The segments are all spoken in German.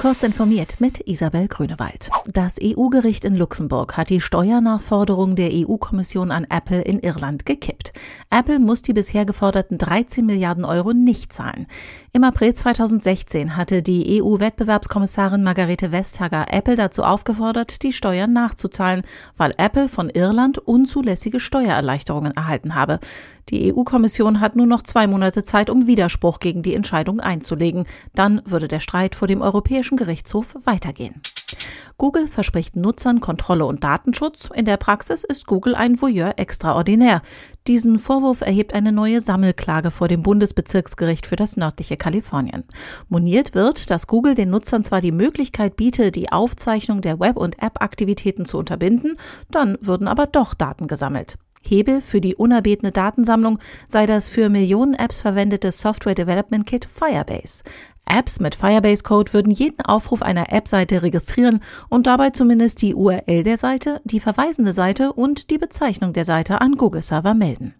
Kurz informiert mit Isabel Grünewald. Das EU-Gericht in Luxemburg hat die Steuernachforderung der EU-Kommission an Apple in Irland gekippt. Apple muss die bisher geforderten 13 Milliarden Euro nicht zahlen. Im April 2016 hatte die EU-Wettbewerbskommissarin Margarete Vestager Apple dazu aufgefordert, die Steuern nachzuzahlen, weil Apple von Irland unzulässige Steuererleichterungen erhalten habe. Die EU-Kommission hat nun noch zwei Monate Zeit, um Widerspruch gegen die Entscheidung einzulegen. Dann würde der Streit vor dem Europäischen Gerichtshof weitergehen. Google verspricht Nutzern Kontrolle und Datenschutz. In der Praxis ist Google ein Voyeur extraordinär. Diesen Vorwurf erhebt eine neue Sammelklage vor dem Bundesbezirksgericht für das nördliche Kalifornien. Moniert wird, dass Google den Nutzern zwar die Möglichkeit biete, die Aufzeichnung der Web- und App-Aktivitäten zu unterbinden, dann würden aber doch Daten gesammelt. Hebel für die unerbetene Datensammlung sei das für Millionen Apps verwendete Software Development Kit Firebase. Apps mit Firebase-Code würden jeden Aufruf einer App-Seite registrieren und dabei zumindest die URL der Seite, die verweisende Seite und die Bezeichnung der Seite an Google-Server melden.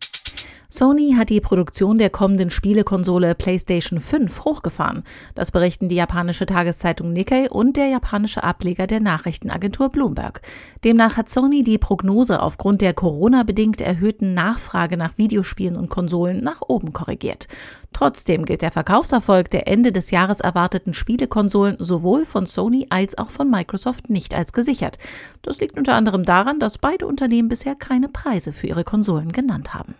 Sony hat die Produktion der kommenden Spielekonsole PlayStation 5 hochgefahren. Das berichten die japanische Tageszeitung Nikkei und der japanische Ableger der Nachrichtenagentur Bloomberg. Demnach hat Sony die Prognose aufgrund der Corona-bedingt erhöhten Nachfrage nach Videospielen und Konsolen nach oben korrigiert. Trotzdem gilt der Verkaufserfolg der Ende des Jahres erwarteten Spielekonsolen sowohl von Sony als auch von Microsoft nicht als gesichert. Das liegt unter anderem daran, dass beide Unternehmen bisher keine Preise für ihre Konsolen genannt haben.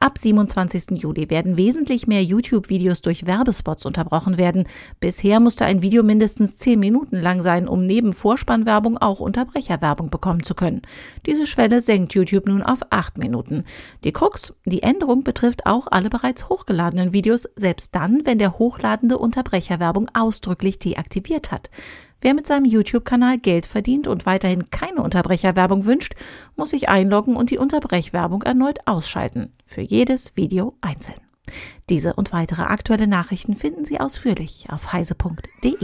Ab 27. Juli werden wesentlich mehr YouTube-Videos durch Werbespots unterbrochen werden. Bisher musste ein Video mindestens 10 Minuten lang sein, um neben Vorspannwerbung auch Unterbrecherwerbung bekommen zu können. Diese Schwelle senkt YouTube nun auf 8 Minuten. Die Krux, die Änderung betrifft auch alle bereits hochgeladenen Videos, selbst dann, wenn der hochladende Unterbrecherwerbung ausdrücklich deaktiviert hat. Wer mit seinem YouTube-Kanal Geld verdient und weiterhin keine Unterbrecherwerbung wünscht, muss sich einloggen und die Unterbrechwerbung erneut ausschalten. Für jedes Video einzeln. Diese und weitere aktuelle Nachrichten finden Sie ausführlich auf heise.de.